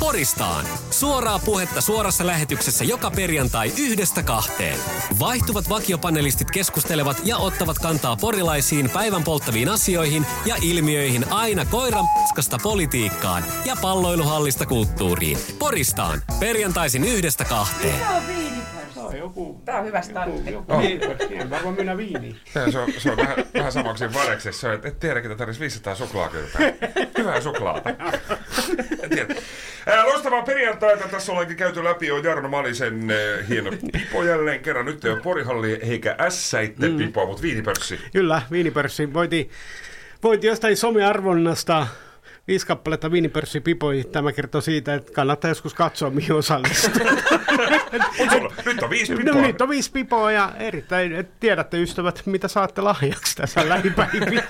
Poristaan. Suoraa puhetta suorassa lähetyksessä joka perjantai yhdestä kahteen. Vaihtuvat vakiopanelistit keskustelevat ja ottavat kantaa porilaisiin päivän polttaviin asioihin ja ilmiöihin aina koiran politiikkaan ja palloiluhallista kulttuuriin. Poristaan. Perjantaisin yhdestä kahteen. Joku... Tää on hyvä startti. Joku, joku, varmaan mennä viiniin. Se on, se on vähän, vähän samaksi vareksessa, että et tiedä, että tarvitsisi 500 suklaakyrpää. Hyvää suklaata. Loistavaa perjantaita. Tässä ollaankin käyty läpi jo Jarno Malisen äh, hieno pipo jälleen kerran. Nyt ei ole Porihalli eikä ässäitte mm. pipoa, mutta viinipörssi. Kyllä, viinipörssi. Voiti, voiti jostain somearvonnasta viisi kappaletta viinipörssipipoi. Tämä kertoo siitä, että kannattaa joskus katsoa, mihin osallistuu. nyt on viisi No, pipoa. nyt on viisi pipoa ja erittäin et tiedätte ystävät, mitä saatte lahjaksi tässä lähipäivinä.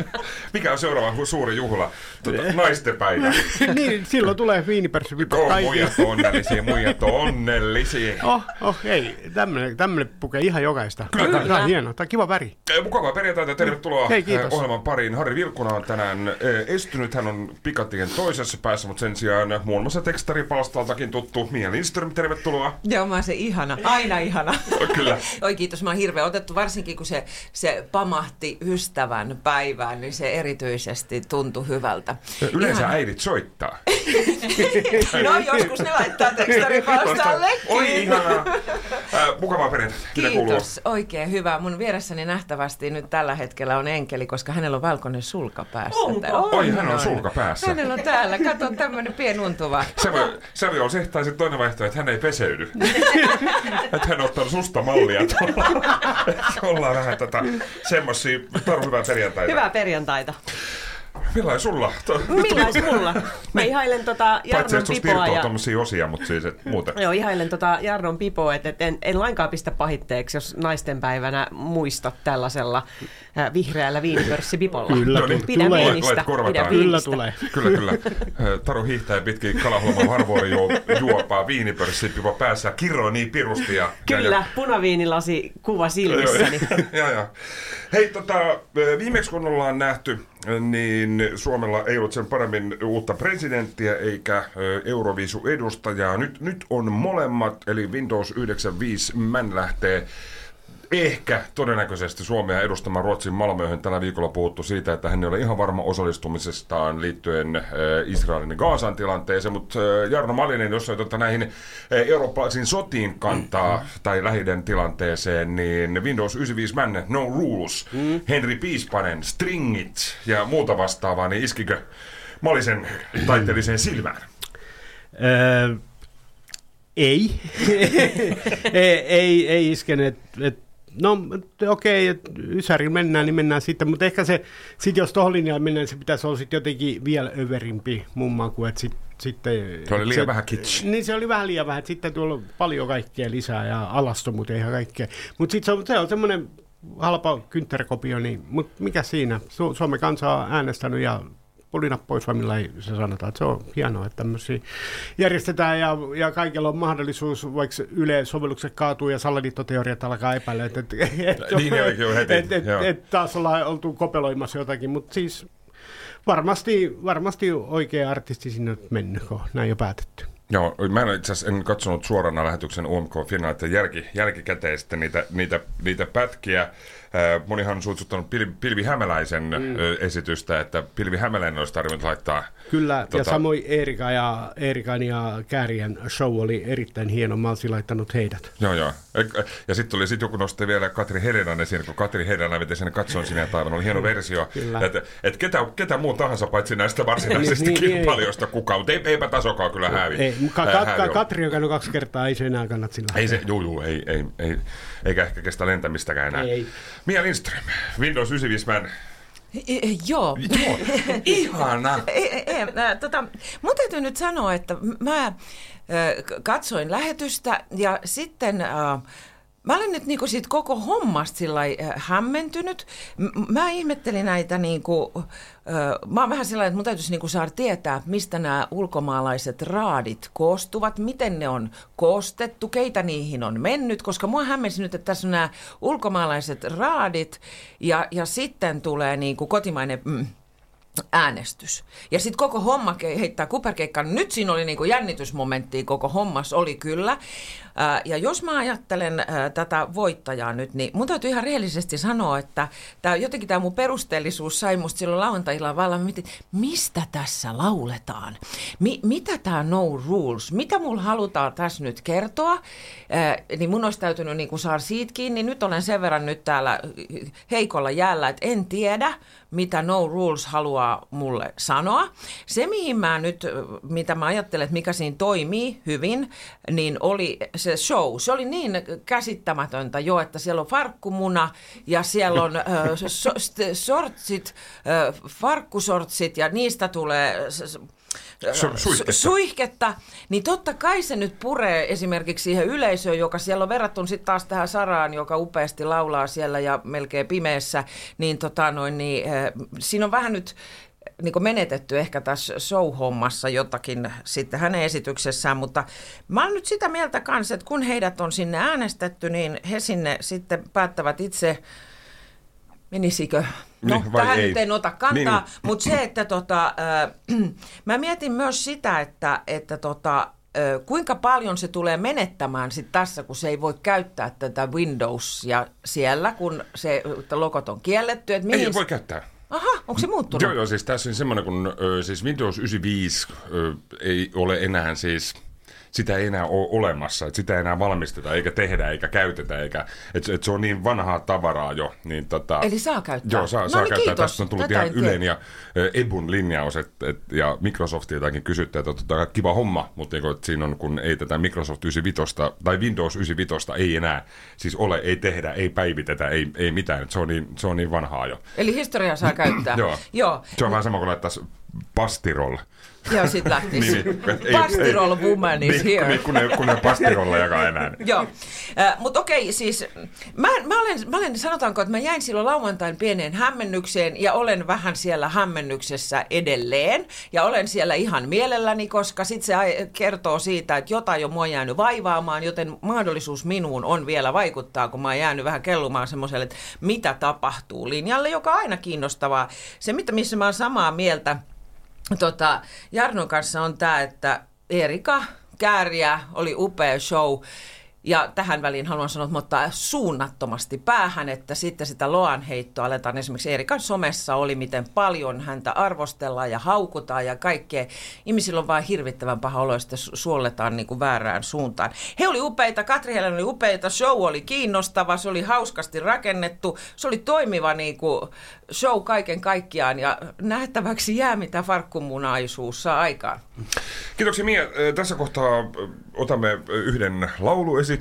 Mikä on seuraava suuri juhla? Tuota, naisten päivä. niin, silloin tulee viinipörssipipot Oh, kaikille. muijat on onnellisia, muijat on onnellisia. Oh, oh, ei, tämmönen, tämmönen pukee ihan jokaista. Kyllä. Tämä on hieno, tämä on kiva väri. Mukavaa perjantaita, tervetuloa Hei, kiitos. eh, ohjelman pariin. Harri Vilkuna on tänään eh, estynyt, hän on pikatien toisessa päässä, mutta sen sijaan muun muassa tekstaripalstaltakin tuttu Mia Lindström, tervetuloa. Joo, mä oon se ihana, aina ihana. Kyllä. Oi kiitos, mä oon hirveän otettu, varsinkin kun se, se pamahti ystävän päivään, niin se erityisesti tuntui hyvältä. Yleensä Ihana. äidit soittaa. No joskus ne laittaa tekstaripalstallekin. Oi ihanaa. Äh, mukavaa perjantaita. Kiitos, oikein hyvä. Mun vieressäni nähtävästi nyt tällä hetkellä on enkeli, koska hänellä on valkoinen sulka päässä. Onko? Oi, hän on sulka päässä. Hänellä on täällä, kato tämmönen pienuntuva. Se voi, se voi olla se, tai sitten toinen vaihtoehto, että hän ei peseydy. että hän ottaa susta mallia tuolla. Ollaan vähän tätä semmosia, Taru, hyvää perjantaita. Hyvää perjantaita. Millainen sulla? Millais mulla? Mä ihailen tota Paitsi, Jarnon pipoa ja... tommosia osia, mutta siis et muuten. Joo, ihailen tota Jarnon pipoa, että et en, en lainkaan pistä pahitteeksi, jos naisten päivänä muistat tällaisella äh, vihreällä viinipörssipipolla. Kyllä, No niin, Pidä tulee. viinistä, pidä Kyllä viinistä. tulee. Kyllä, kyllä. Taru hiihtää pitkin Kalaholman harvoin juo, juopaa viinipörssi pipo päässä, kiroo niin pirusti. Ja, Kyllä, Ja, punaviinilasi kuva silmissäni. ja, ja. Hei, tota, viimeksi kun ollaan nähty, niin Suomella ei ollut sen paremmin uutta presidenttiä eikä Euroviisu-edustajaa. Nyt, nyt on molemmat, eli Windows 95 Man lähtee ehkä todennäköisesti Suomea edustamaan Ruotsin Malmöhön. Tällä viikolla puhuttu siitä, että hän ei ole ihan varma osallistumisestaan liittyen äh, Israelin ja Gaasan tilanteeseen, mutta äh, Jarno Malinen, jos ei tota näihin äh, eurooppalaisiin sotiin kantaa tai lähiden tilanteeseen, niin Windows 95 Man, No Rules, Henri Piispanen, Stringit ja muuta vastaavaa, niin iskikö Malisen taiteelliseen silmään? Öö, ei. ei, ei, ei iskenyt. Et, no okei, okay, Ysärin mennään, niin mennään sitten. Mutta ehkä se, sit jos tuohon linjaan mennään, se pitäisi olla sitten jotenkin vielä överimpi mumma kuin että sit, sitten... Se oli liian vähän kitsch. Niin se oli vähän liian vähän. että Sitten tuolla on paljon kaikkea lisää ja alastomuutta ihan kaikkea. Mutta sitten se on, se on semmoinen halpa kynttärikopio, niin mut mikä siinä? Su- Suomen kansa on äänestänyt ja pulinat pois, vai millä ei se sanotaan. Että se on hienoa, että tämmöisiä järjestetään ja, ja kaikilla on mahdollisuus, vaikka Yle-sovellukset kaatuu ja saladittoteoriat alkaa epäillä, että et, et, Niin heti, et, et, joo. et taas ollaan oltu kopeloimassa jotakin, mutta siis varmasti, varmasti oikea artisti sinne on mennyt, kun näin jo päätetty. Joo, mä en itse asiassa en katsonut suorana lähetyksen UMK-finaalista jälki, jälkikäteen sitten niitä, niitä, niitä pätkiä. Äh, Monihan on suitsuttanut Pilvi, Pilvi Hämäläisen mm. esitystä, että Pilvi Hämäläinen olisi tarvinnut laittaa... Kyllä, tota... Ja samoin Erika ja, Erikan ja Käärien show oli erittäin hieno. Mä olisin laittanut heidät. Joo, joo. Ä- Ja sitten oli sit joku nosti vielä Katri Helenan esiin, kun Katri Helena veti sen katson sinne taivaan. Oli hieno versio. Kyllä. Että et ketä, ketä muu tahansa paitsi näistä varsinaisista Niin, niin, kilpailijoista kukaan, mutta ei, eipä tasokaan kyllä hävi. Ei, ka- ka- ka-. Katri on käynyt kaksi kertaa, ei se enää kannata sillä. Ei se, juu, juu, ei, ei, ei, eikä ehkä kestä lentämistäkään enää. Ei. Mia Lindström, Windows 95 Man. E- e- Joo. Joo, ihana. E- e- e- tota, mun täytyy nyt sanoa, että mä katsoin lähetystä ja sitten ä, mä olen nyt niinku siitä koko hommasta sillä äh, hämmentynyt. Mä ihmettelin näitä, niinku, äh, mä oon vähän sellainen, että mun täytyisi niinku saada tietää, mistä nämä ulkomaalaiset raadit koostuvat, miten ne on koostettu, keitä niihin on mennyt, koska mua hämmensi nyt, että tässä on nämä ulkomaalaiset raadit ja, ja sitten tulee niinku kotimainen... Mm, äänestys. Ja sitten koko homma heittää kuperkeikkaan. Nyt siinä oli niinku jännitysmomenttia, koko hommas oli kyllä. Ja jos mä ajattelen tätä voittajaa nyt, niin mun täytyy ihan rehellisesti sanoa, että tää, jotenkin tämä mun perusteellisuus sai musta silloin lauantailla vallan, mietin, mistä tässä lauletaan? Mi- mitä tämä no rules? Mitä mulla halutaan tässä nyt kertoa? Niin mun olisi täytynyt niinku saada siitä kiinni. Nyt olen sen verran nyt täällä heikolla jäällä, että en tiedä, mitä No Rules haluaa mulle sanoa. Se, mihin mä nyt, mitä mä ajattelen, että mikä siinä toimii hyvin, niin oli se show. Se oli niin käsittämätöntä jo, että siellä on farkkumuna ja siellä on so, sortsit, farkkusortsit ja niistä tulee... Su- suihketta. suihketta, niin totta kai se nyt puree esimerkiksi siihen yleisöön, joka siellä on verrattuna sitten taas tähän Saraan, joka upeasti laulaa siellä ja melkein pimeässä, niin, tota noin, niin äh, siinä on vähän nyt niin menetetty ehkä tässä show-hommassa jotakin sitten hänen esityksessään, mutta mä oon nyt sitä mieltä kanssa, että kun heidät on sinne äänestetty, niin he sinne sitten päättävät itse, menisikö No, Niin, vai tähän ei? nyt en ota kantaa, Niin, niin, niin. mutta se, että tota, äh, mä mietin myös sitä, että, että tota, äh, kuinka paljon se tulee menettämään sit tässä, kun se ei voi käyttää tätä Windowsia siellä, kun se että logot on kielletty. Että mihin Ei voi käyttää. Aha, onko se muuttunut? Joo, joo, siis tässä on semmoinen, kun siis Windows 95 ö, ei ole enää siis sitä ei enää ole olemassa, että sitä ei enää valmisteta, eikä tehdä, eikä käytetä, eikä, että et se on niin vanhaa tavaraa jo. Niin tota, Eli saa käyttää. Joo, saa, No saa niin, käyttää. kiitos. Tästä on tullut Tätä ihan. Ylen ja Ebun linjaus, et, et, ja Microsoft jotakin kysyttää, että tota, kiva homma, mutta niin, että siinä on, kun ei tätä Microsoft 95 tai Windows 95 ei enää siis ole, ei tehdä, ei päivitetä, ei, ei mitään, se on niin, se on niin vanhaa jo. Eli historiaa saa käyttää. Joo. Joo. Se on vähän sama kuin laittaisi pastirol. Joo, sit lähtisi. Niin, niin. Pastirol woman is niin, here. Niin, kun ei, kun ei pastirolla jakaa enää. niin. Joo, äh, mutta okei, siis mä, mä, olen, mä olen, sanotaanko, että mä jäin silloin lauantain pieneen hämmennykseen ja olen vähän siellä hämmennyksessä edelleen. Ja olen siellä ihan mielelläni, koska sitten se kertoo siitä, että jotain jo mua jäänyt vaivaamaan, joten mahdollisuus minuun on vielä vaikuttaa, kun mä oon jäänyt vähän kellumaan semmoiselle, että mitä tapahtuu linjalle, joka on aina kiinnostavaa. Se, mitä, missä mä oon samaa mieltä, tota, Jarnon kanssa on tämä, että Erika Kääriä oli upea show. Ja tähän väliin haluan sanoa, että ottaa suunnattomasti päähän, että sitten sitä loan heittoa aletaan esimerkiksi Erikan somessa oli, miten paljon häntä arvostellaan ja haukutaan ja kaikkea. Ihmisillä on vain hirvittävän paha olo, su- suolletaan niin kuin väärään suuntaan. He oli upeita, Katri Helen oli upeita, show oli kiinnostava, se oli hauskasti rakennettu, se oli toimiva niin kuin show kaiken kaikkiaan ja nähtäväksi jää, mitä farkkumunaisuus saa aikaan. Kiitoksia Mia. Tässä kohtaa otamme yhden lauluesityksen.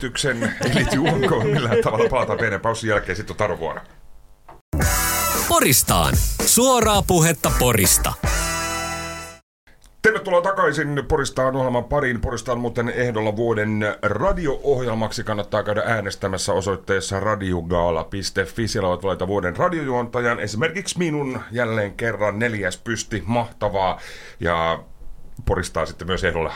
Ei liity ulkoon millään tavalla. Palataan pienen paussin jälkeen. Sitten on Taru vuoro. Poristaan. Suoraa puhetta Porista. Tervetuloa takaisin Poristaan ohjelman pariin. Poristaan muuten ehdolla vuoden radio-ohjelmaksi. Kannattaa käydä äänestämässä osoitteessa radiogaala.fi. Siellä voit valita vuoden radiojuontajan. Esimerkiksi minun jälleen kerran neljäs pysti. Mahtavaa. Ja Poristaa sitten myös ehdolla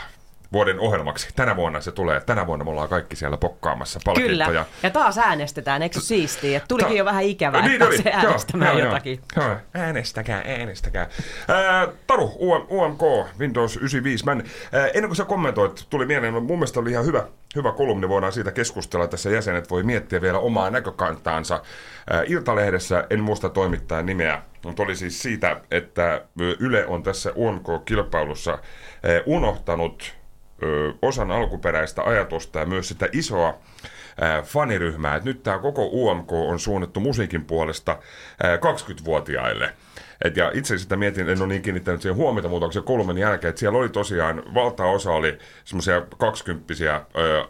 vuoden ohjelmaksi. Tänä vuonna se tulee. Tänä vuonna me ollaan kaikki siellä pokkaamassa palkintoja. Kyllä. Ja taas äänestetään, eikö siistiä? Et tulikin Ta- jo vähän ikävää, Niin että se äänestämään joo, jotakin. Joo. Joo. Äänestäkää, äänestäkää. Ää, Taru, UM, UMK, Windows 95. Mä en, ää, ennen kuin sä kommentoit, tuli mieleen, mun mielestä oli ihan hyvä, hyvä kolumni, voidaan siitä keskustella. Tässä jäsenet voi miettiä vielä omaa näkökantaansa. Ää, Iltalehdessä, en muista toimittajan nimeä, mutta oli siis siitä, että Yle on tässä UMK-kilpailussa unohtanut osan alkuperäistä ajatusta ja myös sitä isoa ää, faniryhmää. Et nyt tämä koko UMK on suunnattu musiikin puolesta ää, 20-vuotiaille. Et ja itse sitä mietin, en ole niin kiinnittänyt siihen huomiota, mutta se kolmen jälkeen, että siellä oli tosiaan, valtaosa oli semmoisia 20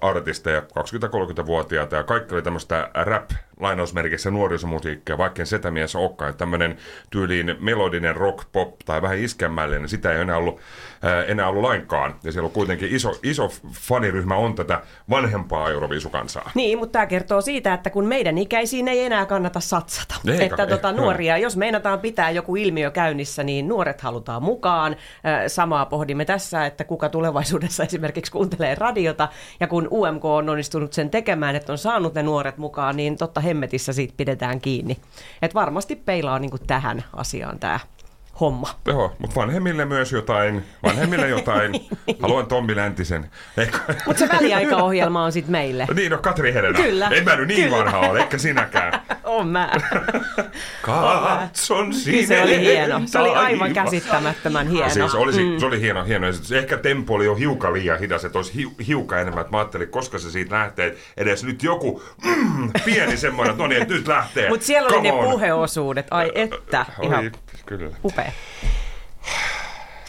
artisteja, 20-30-vuotiaita ja kaikki oli tämmöistä rap lainausmerkissä nuorisomusiikkia, vaikka en setämies olekaan. Tämmöinen tyyliin melodinen rock, pop tai vähän iskemmällinen, sitä ei enää ollut, ää, enää ollut lainkaan. Ja siellä on kuitenkin iso, iso faniryhmä on tätä vanhempaa Euroviisukansaa. Niin, mutta tämä kertoo siitä, että kun meidän ikäisiin ei enää kannata satsata. Eikä, että tota, ei, nuoria, jos meinataan pitää joku ilmiö käynnissä, niin nuoret halutaan mukaan. Samaa pohdimme tässä, että kuka tulevaisuudessa esimerkiksi kuuntelee radiota. Ja kun UMK on onnistunut sen tekemään, että on saanut ne nuoret mukaan, niin totta hemmetissä siitä pidetään kiinni. Et varmasti peilaa niin tähän asiaan tämä homma. Joo, mutta vanhemmille myös jotain, vanhemmille jotain. Haluan Tommi Läntisen. Mutta se väliaikaohjelma on sitten meille. Niin, no Katri Helena. Kyllä. En mä nyt niin Kyllä. vanha ole, eikä sinäkään. On mä. Katson sinne. Se oli hieno. Se oli aivan käsittämättömän hieno. Siis oli, Mm. se oli hieno, hieno esitys. Ehkä tempo oli jo hiukan liian hidas, että olisi hiu, hiukan enemmän. Mä ajattelin, koska se siitä lähtee, että edes nyt joku mm, pieni semmoinen, että no niin, että nyt lähtee. Mutta siellä oli Come ne on. puheosuudet. Ai että. Ihan Oli, kyllä. upea.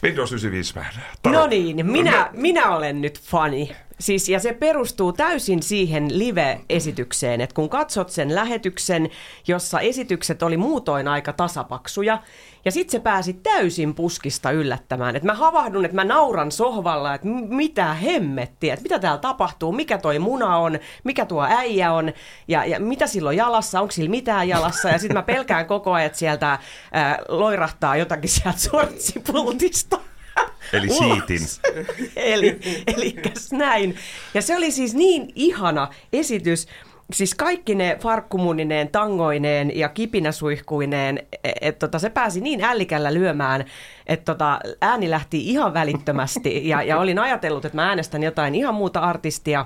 Windows 95 vähän. Taro. No niin, minä, minä olen nyt fani. Siis, ja se perustuu täysin siihen live-esitykseen, että kun katsot sen lähetyksen, jossa esitykset oli muutoin aika tasapaksuja, ja sitten se pääsi täysin puskista yllättämään. Että mä havahdun, että mä nauran sohvalla, että mitä hemmettiä, että mitä täällä tapahtuu, mikä toi muna on, mikä tuo äijä on, ja, ja mitä silloin jalassa, onko sillä mitään jalassa, ja sitten mä pelkään koko ajan, että sieltä ää, loirahtaa jotakin sieltä sortsipultista. Eli ulos. siitin. eli, elikäs näin. Ja se oli siis niin ihana esitys, siis kaikki ne farkkumunineen, tangoineen ja kipinäsuihkuineen, että tota, se pääsi niin ällikällä lyömään, että tota, ääni lähti ihan välittömästi ja, ja olin ajatellut, että mä äänestän jotain ihan muuta artistia.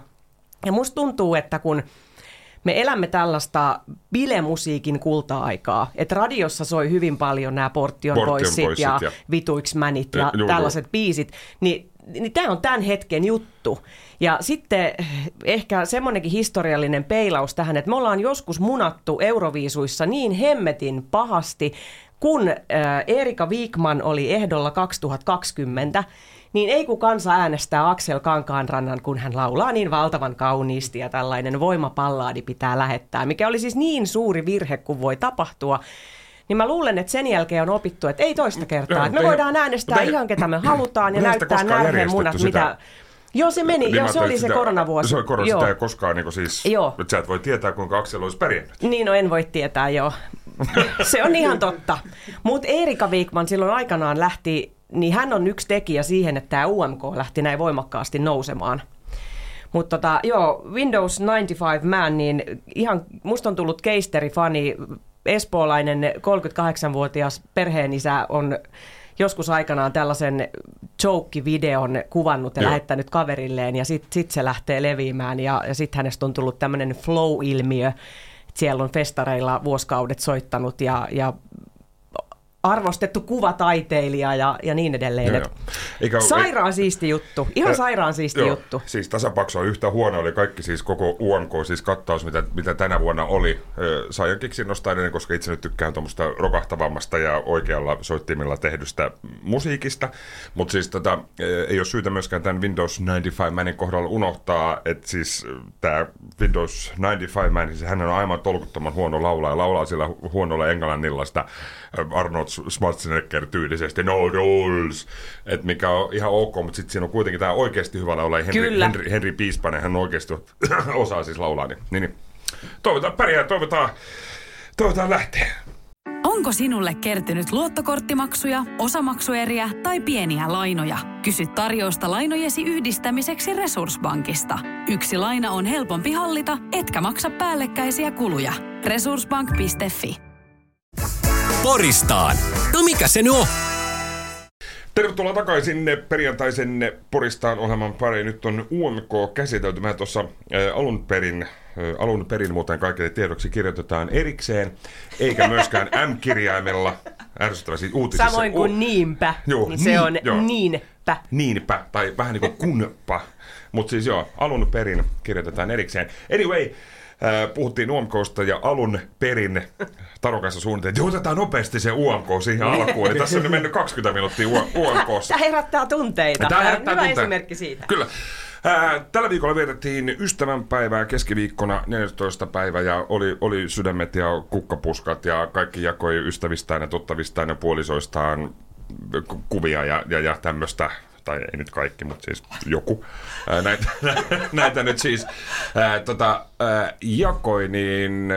Ja musta tuntuu, että kun me elämme tällaista bilemusiikin kulta-aikaa, että radiossa soi hyvin paljon nämä Portion, Portion Boysit ja, ja- Vituiks Mänit ja Ja- juu, tällaiset biisit, niin, niin tämä on tämän hetken juttu. Ja sitten ehkä semmoinenkin historiallinen peilaus tähän, että me ollaan joskus munattu Euroviisuissa niin hemmetin pahasti, kun äh, Erika Wigman oli ehdolla 2020, niin ei kun kansa äänestää Aksel Kankaanrannan, kun hän laulaa niin valtavan kauniisti ja tällainen voimapallaadi pitää lähettää, mikä oli siis niin suuri virhe kuin voi tapahtua. Niin mä luulen, että sen jälkeen on opittu, että ei toista kertaa. Joo, että me eihän- äänestää ei- ihan ketä me halutaan ja sitä näyttää närhen munat, sitä. mitä... Joo, se meni. Niin Joo, se oli että se sitä- koronavuosi. Se oli korona, sitä ei koskaan niin siis, Joo. että sä et voi tietää, kuinka Aksel olisi pärjännyt. Niin, no en voi tietää, joo. Se on ihan totta. Mutta Erika Wigman silloin aikanaan lähti, niin hän on yksi tekijä siihen, että tämä UMK lähti näin voimakkaasti nousemaan. Mutta tota, joo, Windows 95 Man, niin ihan, musta on tullut keisteri-fani, espoolainen 38-vuotias perheenisä on joskus aikanaan tällaisen joke-videon kuvannut ja Joo. lähettänyt kaverilleen ja sitten sit se lähtee leviämään ja, ja sitten hänestä on tullut tämmöinen flow-ilmiö. Siellä on festareilla vuosikaudet soittanut ja, ja arvostettu kuvataiteilija ja, ja niin edelleen. Joo, joo. Eikä- sairaan siisti juttu, ihan Ä, sairaan siisti Joo, juttu. Siis tasapaksu on yhtä huono, oli kaikki siis koko UMK, siis kattaus, mitä, mitä tänä vuonna oli. Saijan keksin nostaa edelleen, koska itse nyt tykkään tuommoista rokahtavammasta ja oikealla soittimilla tehdystä musiikista. Mutta siis tota, ei ole syytä myöskään tämän Windows 95 Manin kohdalla unohtaa, että siis tämä Windows 95 Man, siis hän on aivan tolkuttoman huono laulaja. Laulaa sillä hu- huonolla englannilla sitä ö, Arnold Schwarzenegger-tyylisesti, no rules, et mikä on ihan ok, mutta sitten siinä on kuitenkin tämä oikeasti hyvä laulaja Henri, Kyllä. Henri, Henri Piispanen, hän oikeasti osaa siis laulaa. Niin, niin, niin. Toivotaan pärjää, toivotaan, toivotaan lähtee. Onko sinulle kertynyt luottokorttimaksuja, osamaksueriä tai pieniä lainoja? Kysy tarjousta lainojesi yhdistämiseksi Resurssbankista. Yksi laina on helpompi hallita, etkä maksa päällekkäisiä kuluja. Resurssbank.fi Poristaan. No mikä se nyt on? Tervetuloa takaisin perjantaisen Poristaan ohjelman pariin. Nyt on UMK käsitelty. Mä tuossa alun perin, alun perin muuten kaikille tiedoksi kirjoitetaan erikseen, eikä myöskään M-kirjaimella. Ärsyttävä siis uutisissa. Samoin kuin U- niinpä, Joo, niin se niin, on joo. niinpä. Niinpä, tai vähän niin kuin kunpa. Mutta siis joo, alun perin kirjoitetaan erikseen. Anyway, puhuttiin UMKsta ja alun perin Taron kanssa suunniteltiin, että otetaan nopeasti se UMK siihen alkuun. Eli tässä on nyt mennyt 20 minuuttia UMKssa. Tämä herättää tunteita. Tämä herättää Hyvä tunteita. esimerkki siitä. Kyllä. Tällä viikolla vietettiin ystävänpäivää keskiviikkona 14. päivä ja oli, oli sydämet ja kukkapuskat ja kaikki jakoi ystävistään ja tuttavistaan ja puolisoistaan ku- kuvia ja, ja, ja tämmöistä tai ei nyt kaikki, mutta siis joku, ää, näitä, näitä nyt siis ää, tota, ää, jakoi, niin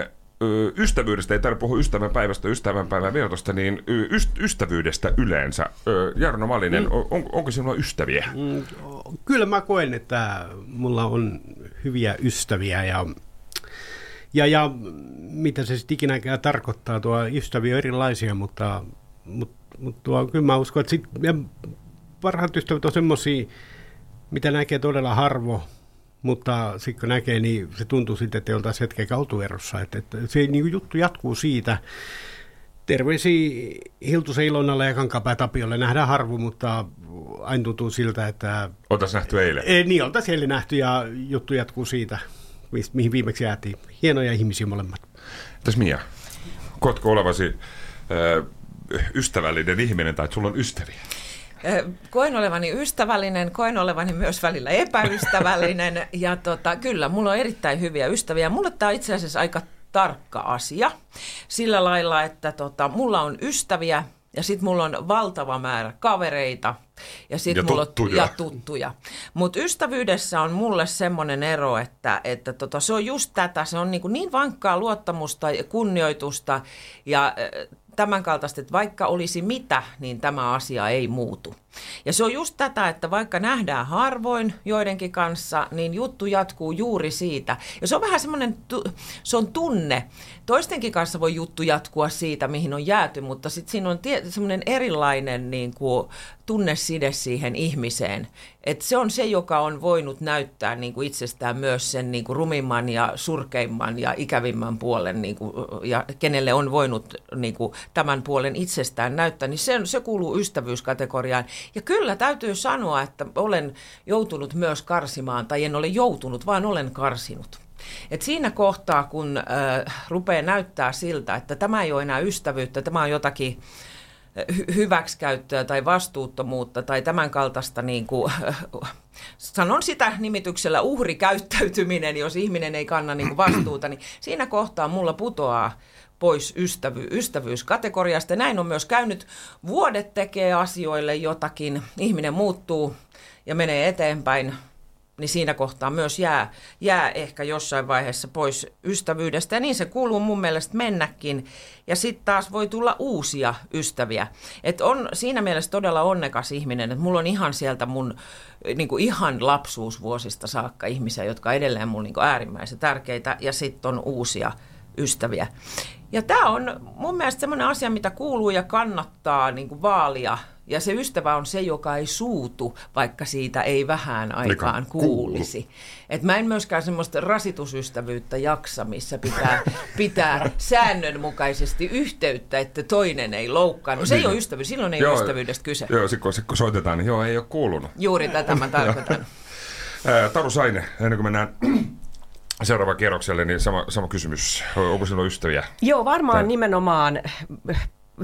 ystävyydestä, ei tarvitse puhua ystävänpäivästä, ystävänpäivän vietosta, niin yst- ystävyydestä yleensä. Jarno Malinen, mm. on, onko sinulla ystäviä? Mm, Kyllä mä koen, että mulla on hyviä ystäviä ja, ja, ja mitä se sitten ikinäkään tarkoittaa, tuo ystäviä on erilaisia, mutta, mutta, mutta tuo, kyllä mä uskon, että sit, ja parhaat ystävät on semmoisia, mitä näkee todella harvo, mutta sitten kun näkee, niin se tuntuu sitten, että ei oltaisi hetkeä oltu erossa. Että, että se niin juttu jatkuu siitä. Terveisiä Hiltusen Ilonalle ja Kankapää Tapiolle nähdään harvo, mutta aina tuntuu siltä, että Oltaisi nähty eilen. ei, niin oltaisiin eilen nähty ja juttu jatkuu siitä, mihin viimeksi jäätiin. Hienoja ihmisiä molemmat. Entäs Mia, koetko olevasi ö, ystävällinen ihminen tai että sulla on ystäviä? Ö, Koen olevani ystävällinen, koen olevani myös välillä epäystävällinen ja tota, kyllä, mulla on erittäin hyviä ystäviä. Mulle tämä on itse asiassa aika tarkka asia sillä lailla, että tota, mulla on ystäviä ja sitten mulla on valtava määrä kavereita ja sitten Ja mulla tuttuja. on ja tuttuja. Mutta ystävyydessä on mulle semmoinen ero, että, että tota, se on just tätä, se on niin, niin vankkaa luottamusta ja kunnioitusta ja tämän kaltaista, että vaikka olisi mitä, niin tämä asia ei muutu. Ja se on just tätä, että vaikka nähdään harvoin joidenkin kanssa, niin juttu jatkuu juuri siitä. Ja se on vähän semmoinen, se on tunne. Toistenkin kanssa voi juttu jatkua siitä, mihin on jääty, mutta sitten siinä on tie- semmoinen erilainen niin kuin, tunneside siihen ihmiseen. Et se on se, joka on voinut näyttää niin kuin itsestään myös sen niin kuin rumimman ja surkeimman ja ikävimmän puolen, niin kuin, ja kenelle on voinut niin kuin, tämän puolen itsestään näyttää, niin se, se kuuluu ystävyyskategoriaan. Ja kyllä täytyy sanoa, että olen joutunut myös karsimaan, tai en ole joutunut, vaan olen karsinut. Et siinä kohtaa, kun äh, rupeaa näyttää siltä, että tämä ei ole enää ystävyyttä, tämä on jotakin hy- hyväksikäyttöä tai vastuuttomuutta tai tämän kaltaista, niin kuin, sanon sitä nimityksellä uhrikäyttäytyminen, jos ihminen ei kanna niin kuin vastuuta, niin siinä kohtaa mulla putoaa pois ystävy- ystävyyskategoriasta. Näin on myös käynyt. Vuodet tekee asioille jotakin, ihminen muuttuu ja menee eteenpäin, niin siinä kohtaa myös jää, jää ehkä jossain vaiheessa pois ystävyydestä. Ja niin se kuuluu mun mielestä mennäkin. Ja sitten taas voi tulla uusia ystäviä. Et on siinä mielessä todella onnekas ihminen, että mulla on ihan sieltä mun niin kuin ihan lapsuusvuosista saakka ihmisiä, jotka edelleen mulla niin kuin äärimmäisen tärkeitä. Ja sitten on uusia ystäviä. Ja tämä on mun mielestä semmoinen asia, mitä kuuluu ja kannattaa niin kuin vaalia. Ja se ystävä on se, joka ei suutu, vaikka siitä ei vähän aikaan kuulu. kuulisi. Et mä en myöskään semmoista rasitusystävyyttä jaksa, missä pitää, pitää säännönmukaisesti yhteyttä, että toinen ei loukkaa. No se ei Niin. ole ystävyys, silloin ei ole ystävyydestä kyse. Joo, sit kun, sit kun soitetaan, niin joo, ei ole kuulunut. Juuri tätä mä tarkoitan. Taru Saine, ennen kuin mennään seuraavaan kierrokselle, niin sama, sama kysymys. Onko sinulla ystäviä? Joo, varmaan Tai- nimenomaan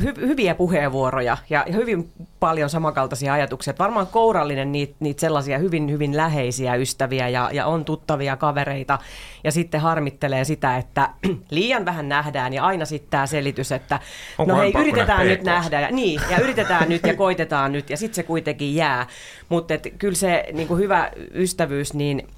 hy- hyviä puheenvuoroja ja, ja hyvin paljon samankaltaisia ajatuksia. Et varmaan kourallinen niitä niit sellaisia hyvin, hyvin läheisiä ystäviä ja, ja on tuttavia kavereita. Ja sitten harmittelee sitä, että liian vähän nähdään ja aina sitten tämä selitys, että Onko no hei, yritetään nyt nähdä. Ja, niin, ja yritetään nyt ja koitetaan nyt ja sitten se kuitenkin jää. Mutta kyllä se niinku hyvä ystävyys, niin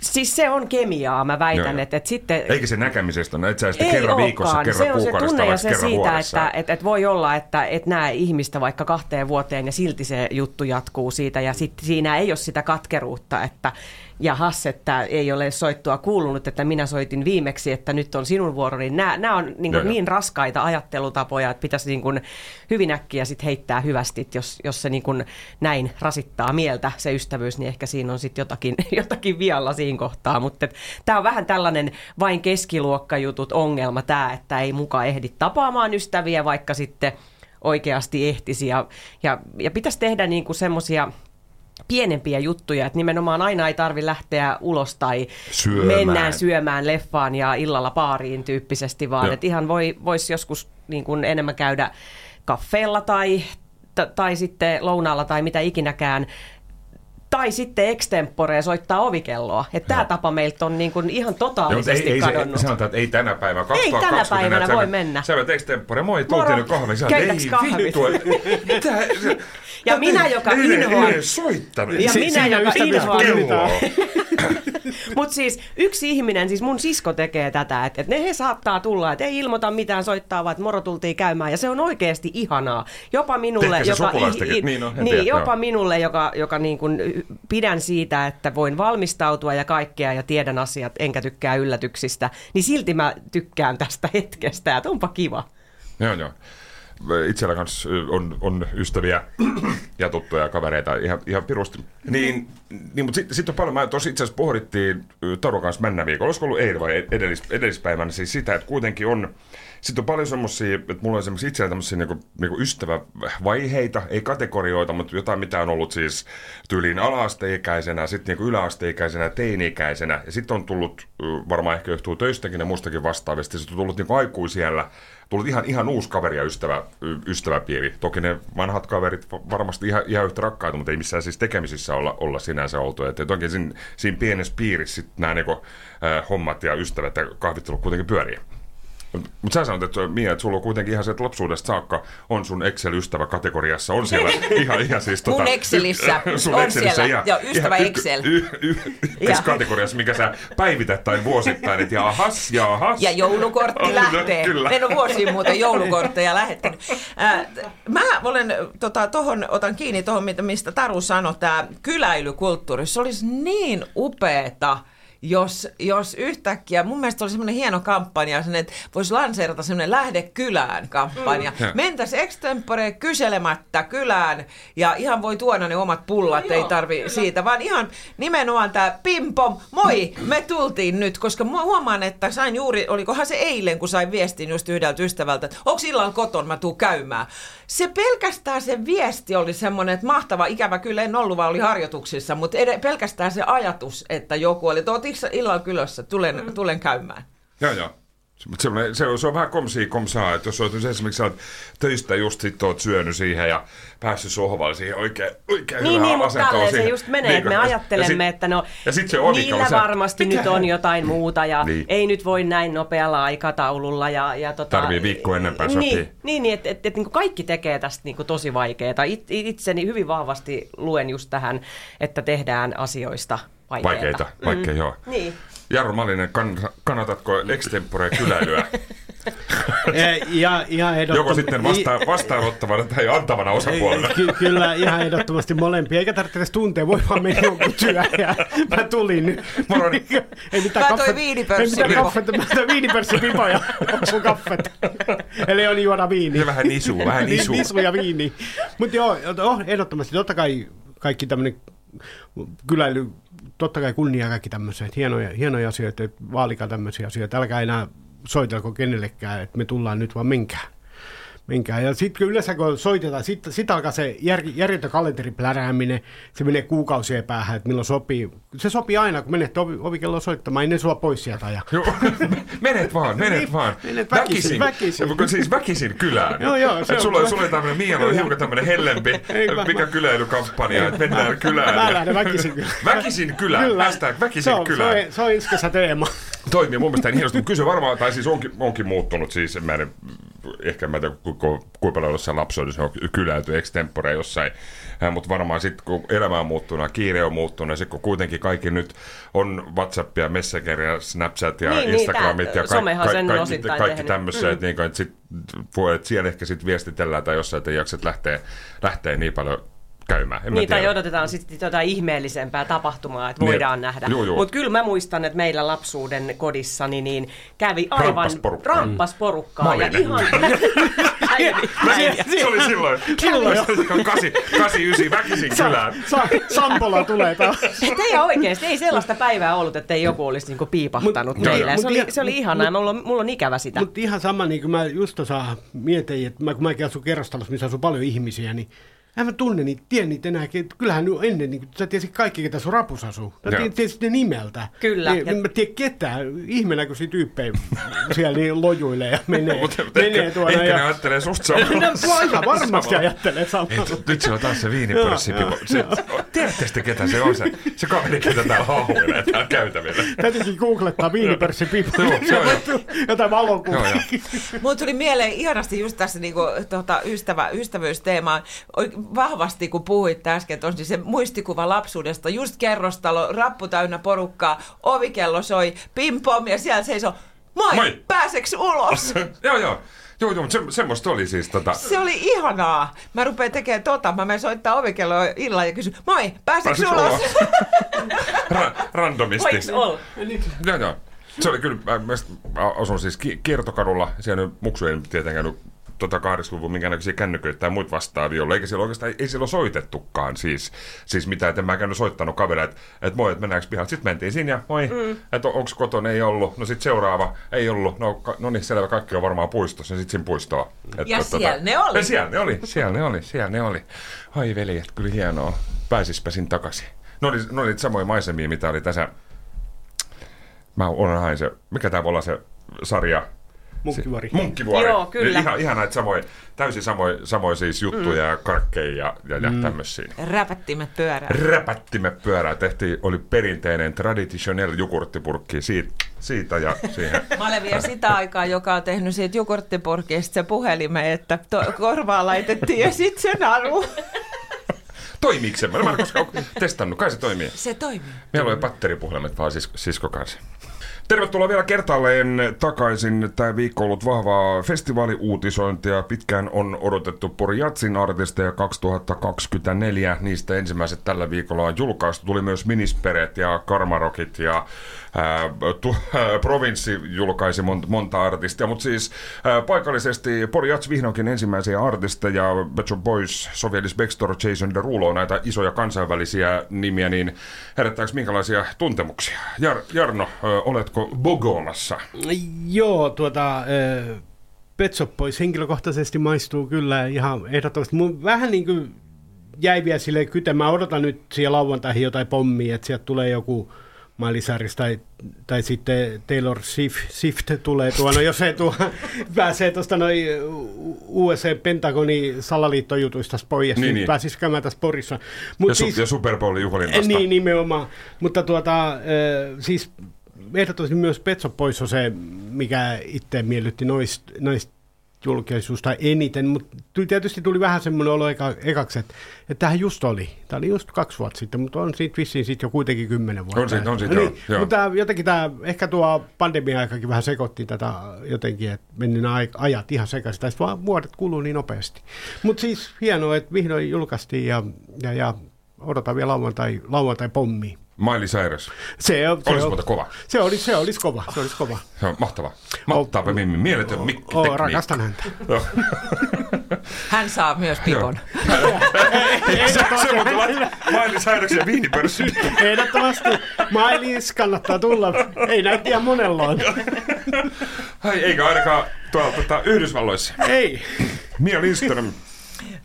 Siis se on kemiaa, mä väitän, joo. että, että sitten... Eikä se näkemisestä, no et sä kerran viikossa, kerran se on se tunne ja se siitä, vuodessa. että et, et voi olla, että et näe ihmistä vaikka kahteen vuoteen ja silti se juttu jatkuu siitä ja sit siinä ei ole sitä katkeruutta, että jahas, että ei ole soittua kuulunut, että minä soitin viimeksi, että nyt on sinun vuoroni. Nämä, nämä on niin, joo. niin raskaita ajattelutapoja, että pitäisi niin kuin hyvin äkkiä sit heittää hyvästit, jos, jos se niin kuin näin rasittaa mieltä se ystävyys, niin ehkä siinä on sitten jotakin, jotakin vialla siinä kohtaa. Mutta tämä on vähän tällainen vain keskiluokkajutut ongelma tämä, että ei mukaan ehdi tapaamaan ystäviä, vaikka sitten oikeasti ehtisi. Ja, ja, ja pitäisi tehdä niin kuin semmoisia pienempiä juttuja, että nimenomaan aina ei tarvi lähteä ulos tai Syömään. mennään syömään leffaan ja illalla baariin tyyppisesti, vaan että ihan voi, voisi joskus niin kuin enemmän käydä kaffeella tai, t- tai sitten lounaalla tai mitä ikinäkään Tai sitten extemporea soittaa ovikelloa. Että tämä tapa meiltä on niin kuin ihan totaalisesti ei, ei, kadonnut. Se, sanotaan, että ei tänä päivänä. Ei tänä 2020 päivänä sä- voi mennä. Sä vet extempore, moi, tultiin nyt kahvi. Sä, ei kahvit? vittu. Mitä? Ja minä, joka inhoan- Ei soittanut. Ja minä, joka inhoan-. Mutta siis yksi ihminen, siis mun sisko tekee tätä, että et ne he saattaa tulla, että ei ilmoita mitään, soittaa vaan, että moro tultiin käymään. Ja se on oikeasti ihanaa. Jopa minulle, joka, sukulaistakin. Niin on, niin, jopa minulle, joka, joka niin kuin pidän siitä, että voin valmistautua ja kaikkea ja tiedän asiat, enkä tykkää yllätyksistä, niin silti mä tykkään tästä hetkestä, että onpa kiva. Joo, joo. Itsellä kanssa on, on ystäviä ja tuttuja kavereita ihan, ihan pirusti. Niin, niin mutta sitten sit on paljon, mä tuossa itse asiassa pohdittiin ö, Taron kanssa männä viikolla, olisiko ollut eilen vai edellis, edellispäivänä, siis sitä, että kuitenkin on, sitten on paljon semmoisia, että mulla on semmoisia itsellä tämmöisiä niinku, niinku ystävävaiheita, ei kategorioita, mutta jotain mitä on ollut siis tyyliin ala-asteikäisenä, sitten niinku yläasteikäisenä, teini-ikäisenä, ja sitten on tullut, varmaan ehkä johtuu töistäkin ja mustakin vastaavasti, sitten on tullut niinku aikuisiellä, tullut ihan, ihan uusi kaveri ja ystävä, ystäväpiiri. Toki ne vanhat kaverit va- varmasti ihan, ihan yhtä rakkaita, mutta ei missään siis tekemisissä olla, olla sinänsä oltu. Että toki siinä, siinä pienessä piirissä sit nämä niinku, äh, hommat ja ystävät ja kahvittelut kuitenkin pyörii. Mutta sä sanot, että Mia, että sulla on kuitenkin ihan se, että lapsuudesta saakka on sun Excel-ystävä-kategoriassa, on siellä ihan, ihan siis... Mun tota, Excelissä sun on Excelissä siellä, ihan, joo, ystävä ihan Excel. Y, y, y, kategoriassa, mikä sä päivität tai vuosittain, että jahas, jahas. Ja joulukortti On, lähtee. Kyllä. En ole vuosiin muuten joulukortteja lähettänyt. Äh, mä olen, tota, tohon, otan kiinni tuohon, mistä Taru sanoi, tämä kyläilykulttuuri. Se olisi niin upeeta, jos, jos yhtäkkiä, mun mielestä oli semmoinen hieno kampanja, sen, että voisi lanseerata semmoinen Lähde kylään kampanja. Mm. Mentäisi extempore kyselemättä kylään ja ihan voi tuoda ne omat pullat, ei tarvi siitä, vaan ihan nimenomaan tämä pimpom, moi, me tultiin nyt, koska mä huomaan, että sain juuri, olikohan se eilen, kun sain viestin just yhdeltä ystävältä, että onko illalla koton, mä tuun käymään. Se pelkästään se viesti oli semmoinen, että mahtava, ikävä kyllä en ollut, vaan oli harjoituksissa, mutta ed- pelkästään se ajatus, että joku oli, että oot illalla kylässä, tulen, mm. tulen käymään. Joo, joo. Mutta se, se, on, se on vähän komsia komsaa, että jos olet esimerkiksi sä oot töistä just sit oot syönyt siihen ja päässyt sohvalle siihen oikein, oikein Niin, hyvään niin mutta asentoon tälleen se just menee, että me ja- ajattelemme, ja sit, että no ja sit se ovi niillä on se, varmasti mitä? nyt on jotain muuta ja Niin. ei nyt voi näin nopealla aikataululla. Ja, ja tota, Tarvii viikko ennenpäin niin, sopii. Niin, niin että et, et, niin kaikki tekee tästä niin tosi vaikeaa. It, itseni hyvin vahvasti luen just tähän, että tehdään asioista vaikeita. Vaikeita, vaikea joo. Niin. Jarro Malinen, kann, kannatatko extempore kyläilyä? Ja, ihan ehdottom- Joko sitten vasta, vastaanottavana tai antavana osapuolena? Ky- kyllä, ihan ehdottomasti molempia. Eikä tarvitse edes tuntea, voi vaan mennä jonkun työ ja mä tulin nyt. Moro. ei mitään Mä toin kaffet- Ei mitään kaffet, mä toin viinipörssipipo ja onko sun kaffet? Eli on juoda viini. Ja vähän nisua, vähän Niin, nisua. Nisu ja viini. Mutta joo, joo, ehdottomasti. Totta kai kaikki tämmöinen kyläily, totta kai kunnia kaikki tämmöiset hienoja, hienoja asioita, vaalikaa tämmöisiä asioita. Älkää enää soitelko kenellekään, että me tullaan nyt vaan menkää. Menkää. Ja sitten yleensä kun soitetaan, sitten sit alkaa se jär, järjetön kalenteriplärääminen, se menee kuukausien päähän, että milloin sopii. Se sopii aina, kun menet ovi, ovikelloon soittamaan, ei ne sua pois sieltä aja. Joo, menet vaan, menet Niin, vaan. menet väkisin, väkisin. Ja Siis väkisin kylään. Joo, joo, se on sulla, kyllä. sulla oli tämmöinen, oli hiukan tämmöinen hellempi, Ei, mä- mikä mä- kyläilykampanja, että mennään kylään. Mä ja- lähden väkisin kylään. Väkisin kylään, hashtag se väkisin on, kylään. Se on, se on teema. Toimii mun mielestä niin hienosti, mutta kyllä se varmaan, tai siis onkin, onkin muuttunut, siis mä en, ehkä mä en tiedä, ku- ku- kuinka paljon jossain lapsuudessa on kyläyty extempore jossain, mutta varmaan sitten kun elämä on muuttunut, kiire on muuttunut, ja sitten kun kuitenkin kaikki nyt on WhatsApp ja Messenger ja Snapchat ja Niin, niin, Instagramit tää- ja somehan sen kaikki, osittain kaikki tehnyt. tämmöiset, mm. että, niin, että, sit, voi, että siellä ehkä sitten viestitellään tai jossain, että ei jaksat lähteä, lähteä niin paljon käymään. En mä Niin, tai tiedä. odotetaan sitten jotain ihmeellisempää tapahtumaa, että Niin. voidaan nähdä. Juu, juu. Mutta kyllä mä muistan, että meillä lapsuuden kodissani niin kävi aivan Ramppas porukkaa. ramppas porukkaa. Ja ihan... Äijä. Äijä. Se oli silloin. Silloin jo. Kasi, kasi, ysi, väkisin kylään. Sa- Sampola tulee taas. Et ei oikeasti, ei sellaista päivää ollut, että ei joku olisi niinku piipahtanut Mut- meillä. mut se, oli, se oli ihanaa, mulla, on- mulla on ikävä sitä. Mutta ihan sama, niin kuin mä just tuossa mietin, että mä, kun mäkin asun kerrostalossa, missä asuu paljon ihmisiä, niin en mä tunne niitä, tiedä niitä enää. Kyllähän nyt ennen, niin sä tiesit kaikki, ketä sun rapus asuu. Sä Joo. tiesit, ne nimeltä. Kyllä. Niin, Ja- en mä tiedä ketään. Ihmeenä, kun siinä tyyppejä siellä niin lojuilee ja menee, Mutta menee ehkä, tuolla. ehkä ne ja... ajattelee susta samaa. No, varmasti ajattelee samaa. Nyt, nyt se on taas se viinipörssi. Se, Tiedätte sitten, ketä se on se, se kaveri, ketä täällä haahuilee täällä käytävillä. Täytyykin googlettaa viinipörssin piippu. Joo, joo, joo. Jotain joo. Mulle tuli mieleen ihanasti just tässä niinku, tota, ystävä, ystävyysteemaan vahvasti, kun puhuit äsken, että on siis se muistikuva lapsuudesta, just kerrostalo, rappu täynnä porukkaa, ovikello soi, pim pom ja siellä seisoo, moi, Moi. pääseks ulos? joo, joo. Joo, joo, mutta se, semmoista oli siis tota... Se oli ihanaa. Mä rupean tekemään tota, mä menen soittaa ovikelloa illalla ja kysyn, moi, Pääsiks ulos? ulos? Ra- randomisti. Olla? Joo, joo. Se oli kyllä, mä, mä asun siis ki- kiertokadulla, siellä nyt muksu ei tietenkään nyt tota 80-luvun minkäännäköisiä kännyköitä tai muita vastaavia ollut, eikä siellä oikeastaan, ei siellä ole soitettukaan siis, siis mitään, että en mä käynyt soittanut kavereille, että et moi, että mennäänkö pihalle. Sitten mentiin sinne ja moi, mm. että onko kotona, ei ollut. No sitten seuraava, ei ollut. No, ka- no niin, selvä, kaikki on varmaan puistossa, sitten siinä puistoa. Et, Ja siellä ne oli. Ja siellä ne oli, siellä ne oli, siellä ne oli. Ai veljet, kyllä hienoa. Pääsispä sinne takaisin. Ne oli, ne oli samoja maisemia, mitä oli tässä Mä unohdin se, mikä tää voi olla se sarja? Munkkivuori. Munkkivuori. Joo, kyllä. Ihan, ihan näitä samoja, täysin samoja, samoja siis juttuja mm. ja karkkeja ja, ja, ja mm. tämmöisiä. Räpättimet pyörää. Räpättimme pyörää. Tehtiin, oli perinteinen traditionell jogurttipurkki siitä, siitä ja siihen. Mä olen vielä sitä aikaa, joka on tehnyt siitä jogurttipurkista se puhelimen, että to, korvaa laitettiin ja sitten se naru. Toimiiko se? Mä en koskaan testannut. Kai se toimii. Se toimii. Meillä oli patteripuhelimet vaan sis, sisko kanssa. Tervetuloa vielä kertaalleen takaisin. Tämä viikko on ollut vahvaa festivaaliuutisointia. Pitkään on odotettu Pori Jatsin artisteja 2024. Niistä ensimmäiset tällä viikolla on julkaistu. Tuli myös Minisperet ja Karmarokit ja ää, tu, ää, Provinssi julkaisi monta, monta artistia. Mutta siis ää, paikallisesti Pori Jats vihdoinkin ensimmäisiä artisteja. Betcho Boys, Sovielis Bextor, Jason Derulo, näitä isoja kansainvälisiä nimiä, niin herättääkö minkälaisia tuntemuksia? Jar, Jarno, ää, oletko Bogomassa? Joo, tuota, äh, Pet Boys henkilökohtaisesti maistuu kyllä ihan ehdottomasti. Mun vähän niin kuin jäi vielä sille kyte. Mä odotan nyt siellä lauantaihin jotain pommia, että sieltä tulee joku Miley Cyrus tai, tai sitten Taylor Swift, Swift tulee tuo, no jos ei tuo pääsee tuosta noin USA Pentagonin salaliittojutuista pois, niin, Niin, niin pääsis käymään tässä Porissa. Mut Ja, su- ja Super Bowlin juhlinnasta. niin, nimenomaan. Mutta tuota, siis ehdottomasti myös Pet Shop Boys on se, mikä itse miellytti noista noist julkisuusta eniten, mutta tietysti tuli vähän semmoinen olo eka, ekaksi, että, että tämähän just oli. Tämä oli just kaksi vuotta sitten, mutta on siitä vissiin sitten jo kuitenkin kymmenen vuotta. On siitä- on siitä, joo, joo. Mutta jotenkin tämä, ehkä tuo pandemia-aikakin vähän sekoitti tätä jotenkin, että meni nämä ajat ihan sekaisin, tai vaan vuodet kuluu niin nopeasti. Mutta siis hienoa, että vihdoin julkaistiin ja, ja, ja odotan vielä lauantai, lauantai pommi. Miley Cyrus. Se, on, se, Olisi on- kova. se olisi, se olisi kova, se olisi kova. Se on mahtava. Mahtava mimmi. Mieletön mikki Oh, rakastan häntä. Hän saa myös pipon. Miley Cyrus ja viinipörssi. Ehdottomasti Mailis kannattaa tulla. Ei ihan monella on. Ai, eikä ainakaan tuolla tota, Yhdysvalloissa. Ei. Mia Lindström.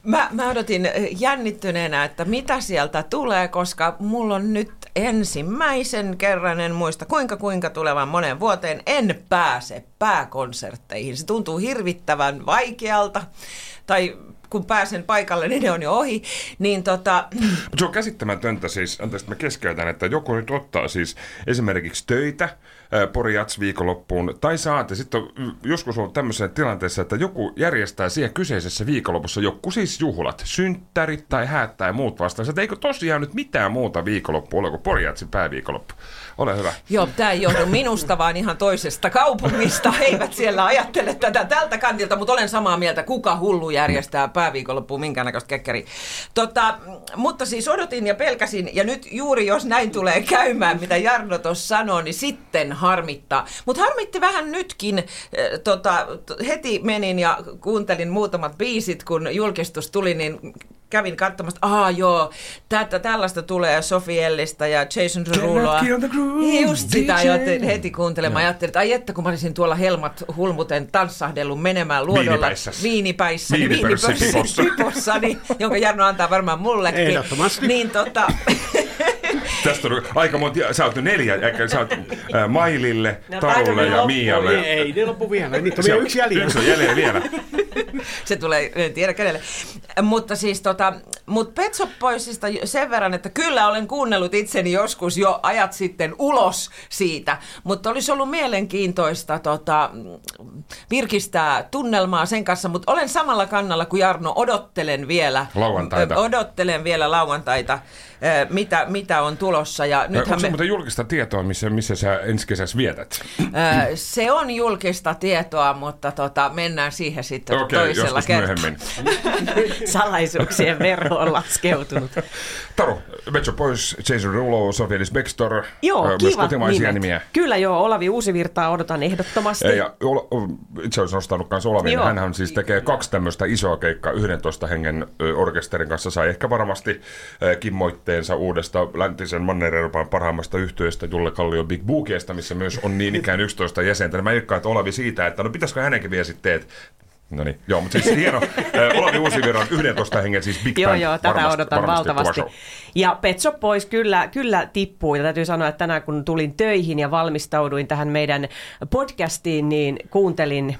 Mä, mä odotin jännittyneenä, että mitä sieltä tulee, koska mulla on nyt ensimmäisen kerran, en muista kuinka kuinka tulevan monen vuoteen, en pääse pääkonsertteihin. Se tuntuu hirvittävän vaikealta, tai kun pääsen paikalle, niin ne on jo ohi. Niin tota, Mutta se on käsittämätöntä siis, anteeksi mä keskeytän, että joku nyt ottaa siis esimerkiksi töitä Pori Jats viikonloppuun, tai saatte sitten on joskus on tämmöisessä tilanteessa, että joku järjestää siihen kyseisessä viikonlopussa joku siis juhlat, synttärit tai häät tai muut vastaan. Että eikö tosiaan nyt mitään muuta viikonloppua ole kuin Pori Jatsin pääviikonloppu? Ole hyvä. Joo, tämä ei johdu minusta, vaan ihan toisesta kaupungista. He eivät siellä ajattele tätä tältä kantilta, mutta olen samaa mieltä, kuka hullu järjestää pääviikonloppuun minkäännäköistä kekkeri. Tota, mutta siis odotin ja pelkäsin, ja nyt juuri jos näin tulee käymään, mitä Jarno tuossa sanoi, niin sitten harmittaa. Mutta harmitti vähän nytkin. Eh, Tota, heti menin ja kuuntelin muutamat biisit, kun julkistus tuli, niin kävin katsomassa, aa joo, tätä, tällaista tulee Sofiellista ja Jason Deruloa. Just sitä ajoin heti kuuntelemaan. Ajattelin, että ai että kun mä olisin tuolla helmat hulmuten tanssahdellut menemään luodolla viinipäissä, Viinipörssin pipossa. niin, jonka Jarno antaa varmaan mullekin. Ehdottomasti. Niin tota, Tästä on aika monta, sä oot neljä, eikä sä oot ää, Mailille, No, Tarulle ja Mialle. Ei, ei ne loppu vielä. Niitä on vielä yksi jäljellä. Yksi on jäljellä vielä. se tulee, en tiedä kenelle. Mutta siis tota, Mutta Pet Shop Boysista sen verran, että kyllä olen kuunnellut itseni joskus jo ajat sitten ulos siitä, mutta olisi ollut mielenkiintoista tota, virkistää tunnelmaa sen kanssa, mutta olen samalla kannalla kuin Jarno, odottelen vielä. Lauantaita. Odottelen vielä lauantaita, mitä, mitä on tulossa. Ja Onko nythän se me, muuten julkista tietoa, missä, missä sä ensi kesässä vietät? se on julkista tietoa, mutta tota, mennään siihen sitten Okei, toisella kertaa. myöhemmin. Salaisuuksien verho on laskeutunut. Taru, Metso Pois, Jason Rulo, Sofialis Bextor, Joo, myös kiva kotimaisia nimet. nimiä. Kyllä joo, Olavi Uusivirtaa odotan ehdottomasti. Ja, ja itse olisin nostanut myös Olavin. Joo. Hänhän siis tekee kaksi tämmöistä isoa keikkaa 11 hengen orkesterin kanssa. Sai ehkä varmasti kimmoitteensa uudesta läntisen Manner-Euroopan parhaimmasta yhtiöstä Julle Kallio Big Bookiesta, missä myös on niin ikään 11 jäsentä. Mä ilkkaan, että Olavi siitä, että no pitäisikö hänenkin vielä sitten teet. No niin, joo, mutta siis hieno. Ö, Olavi Uusivirran 11 hengen siis Big Joo, Band. joo, tätä varmasti- odotan varmasti valtavasti. Ja Pet Shop Boys kyllä, kyllä tippuu. Ja täytyy sanoa, että tänään kun tulin töihin ja valmistauduin tähän meidän podcastiin, niin kuuntelin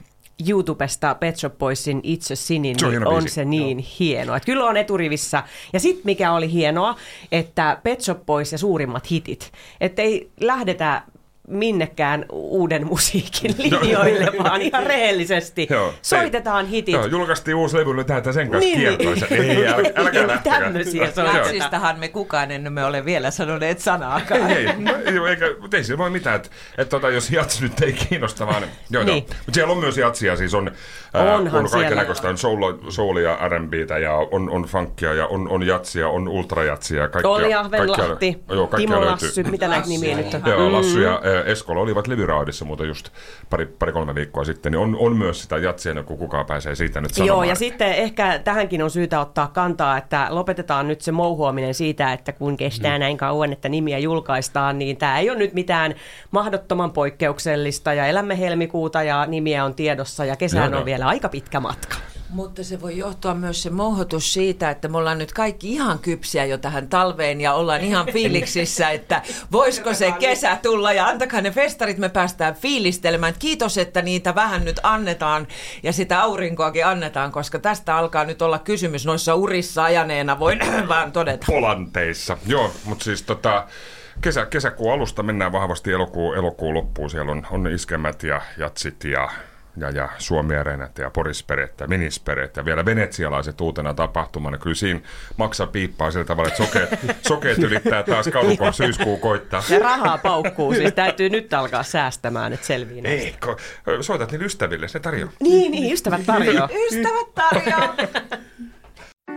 YouTubesta Pet Shop Boysin Itse Sinin, Se on niin on se niin hieno. Että kyllä on eturivissä. Ja sitten mikä oli hienoa, että Pet Shop Boys ja suurimmat hitit. Että ei lähdetä minnekään uuden musiikin linjoille, vaan ihan rehellisesti. Joo, Soitetaan ei. hitit. Joo, julkaistiin uusi levy, nyt lähdetään sen kanssa Niin, niin, niin. kiertoon. Ei, älä, älkää lähtekää. Tämmöisiä Joo. soitetaan. Natsistahan me kukaan emme ole vielä sanoneet sanaakaan. Ei, ei, no, ei, eikä, mutta ei sillä voi mitään, että et, tota, jos jats nyt ei kiinnosta vaan. Joo, Niin. niin. Mutta siellä on myös jatsia, siis on, ää, Onhan on kaiken näköistä, on soul, soulia, R&Btä ja on, on funkia ja on, on jatsia, on ultrajatsia. Kaikkia, Olli Ahvenlahti, kaikkia- joo, kaikkia Timo. Lassy, mitä näitä nimiä nyt on? Joo. Lassu ja ää, Eskola olivat levyraadissa muuten just pari, pari kolme viikkoa sitten, niin on, on myös sitä jatsia, kuin kukaan pääsee siitä nyt sanomaan. Joo, ja sitten ehkä tähänkin on syytä ottaa kantaa, että lopetetaan nyt se mouhuaminen siitä, että kun kestää näin kauan, että nimiä julkaistaan, niin tämä ei ole nyt mitään mahdottoman poikkeuksellista, ja elämme helmikuuta, ja nimiä on tiedossa, ja kesään Joo, on joo. vielä aika pitkä matka. Mutta se voi johtua myös se mouhotus siitä, että me ollaan nyt kaikki ihan kypsiä jo tähän talveen ja ollaan ihan fiiliksissä, että voisiko se kesä tulla ja antakaa ne festarit, me päästään fiilistelemään. Kiitos, että niitä vähän nyt annetaan ja sitä aurinkoakin annetaan, koska tästä alkaa nyt olla kysymys noissa urissa ajaneena, voin vaan todeta. polanteissa. Joo, mutta siis tota, kesä, kesäkuun alusta mennään vahvasti elokuun, elokuun loppuun. Siellä on, on iskemät ja jatsit ja, ja, ja Suomi-areenat ja Porisperet ja Minisperet ja vielä venetsialaiset uutena tapahtumana. Kyllä siinä maksaa piippaa sillä tavalla, että sokeet, sokeet ylittää taas kadun, kun syyskuu koittaa. Ja rahaa paukkuu, siis täytyy nyt alkaa säästämään, että näistä. Ei, kun soitat niille ystäville, se tarjoaa. Niin, niin, ystävät tarjoaa. Ystävät tarjoaa!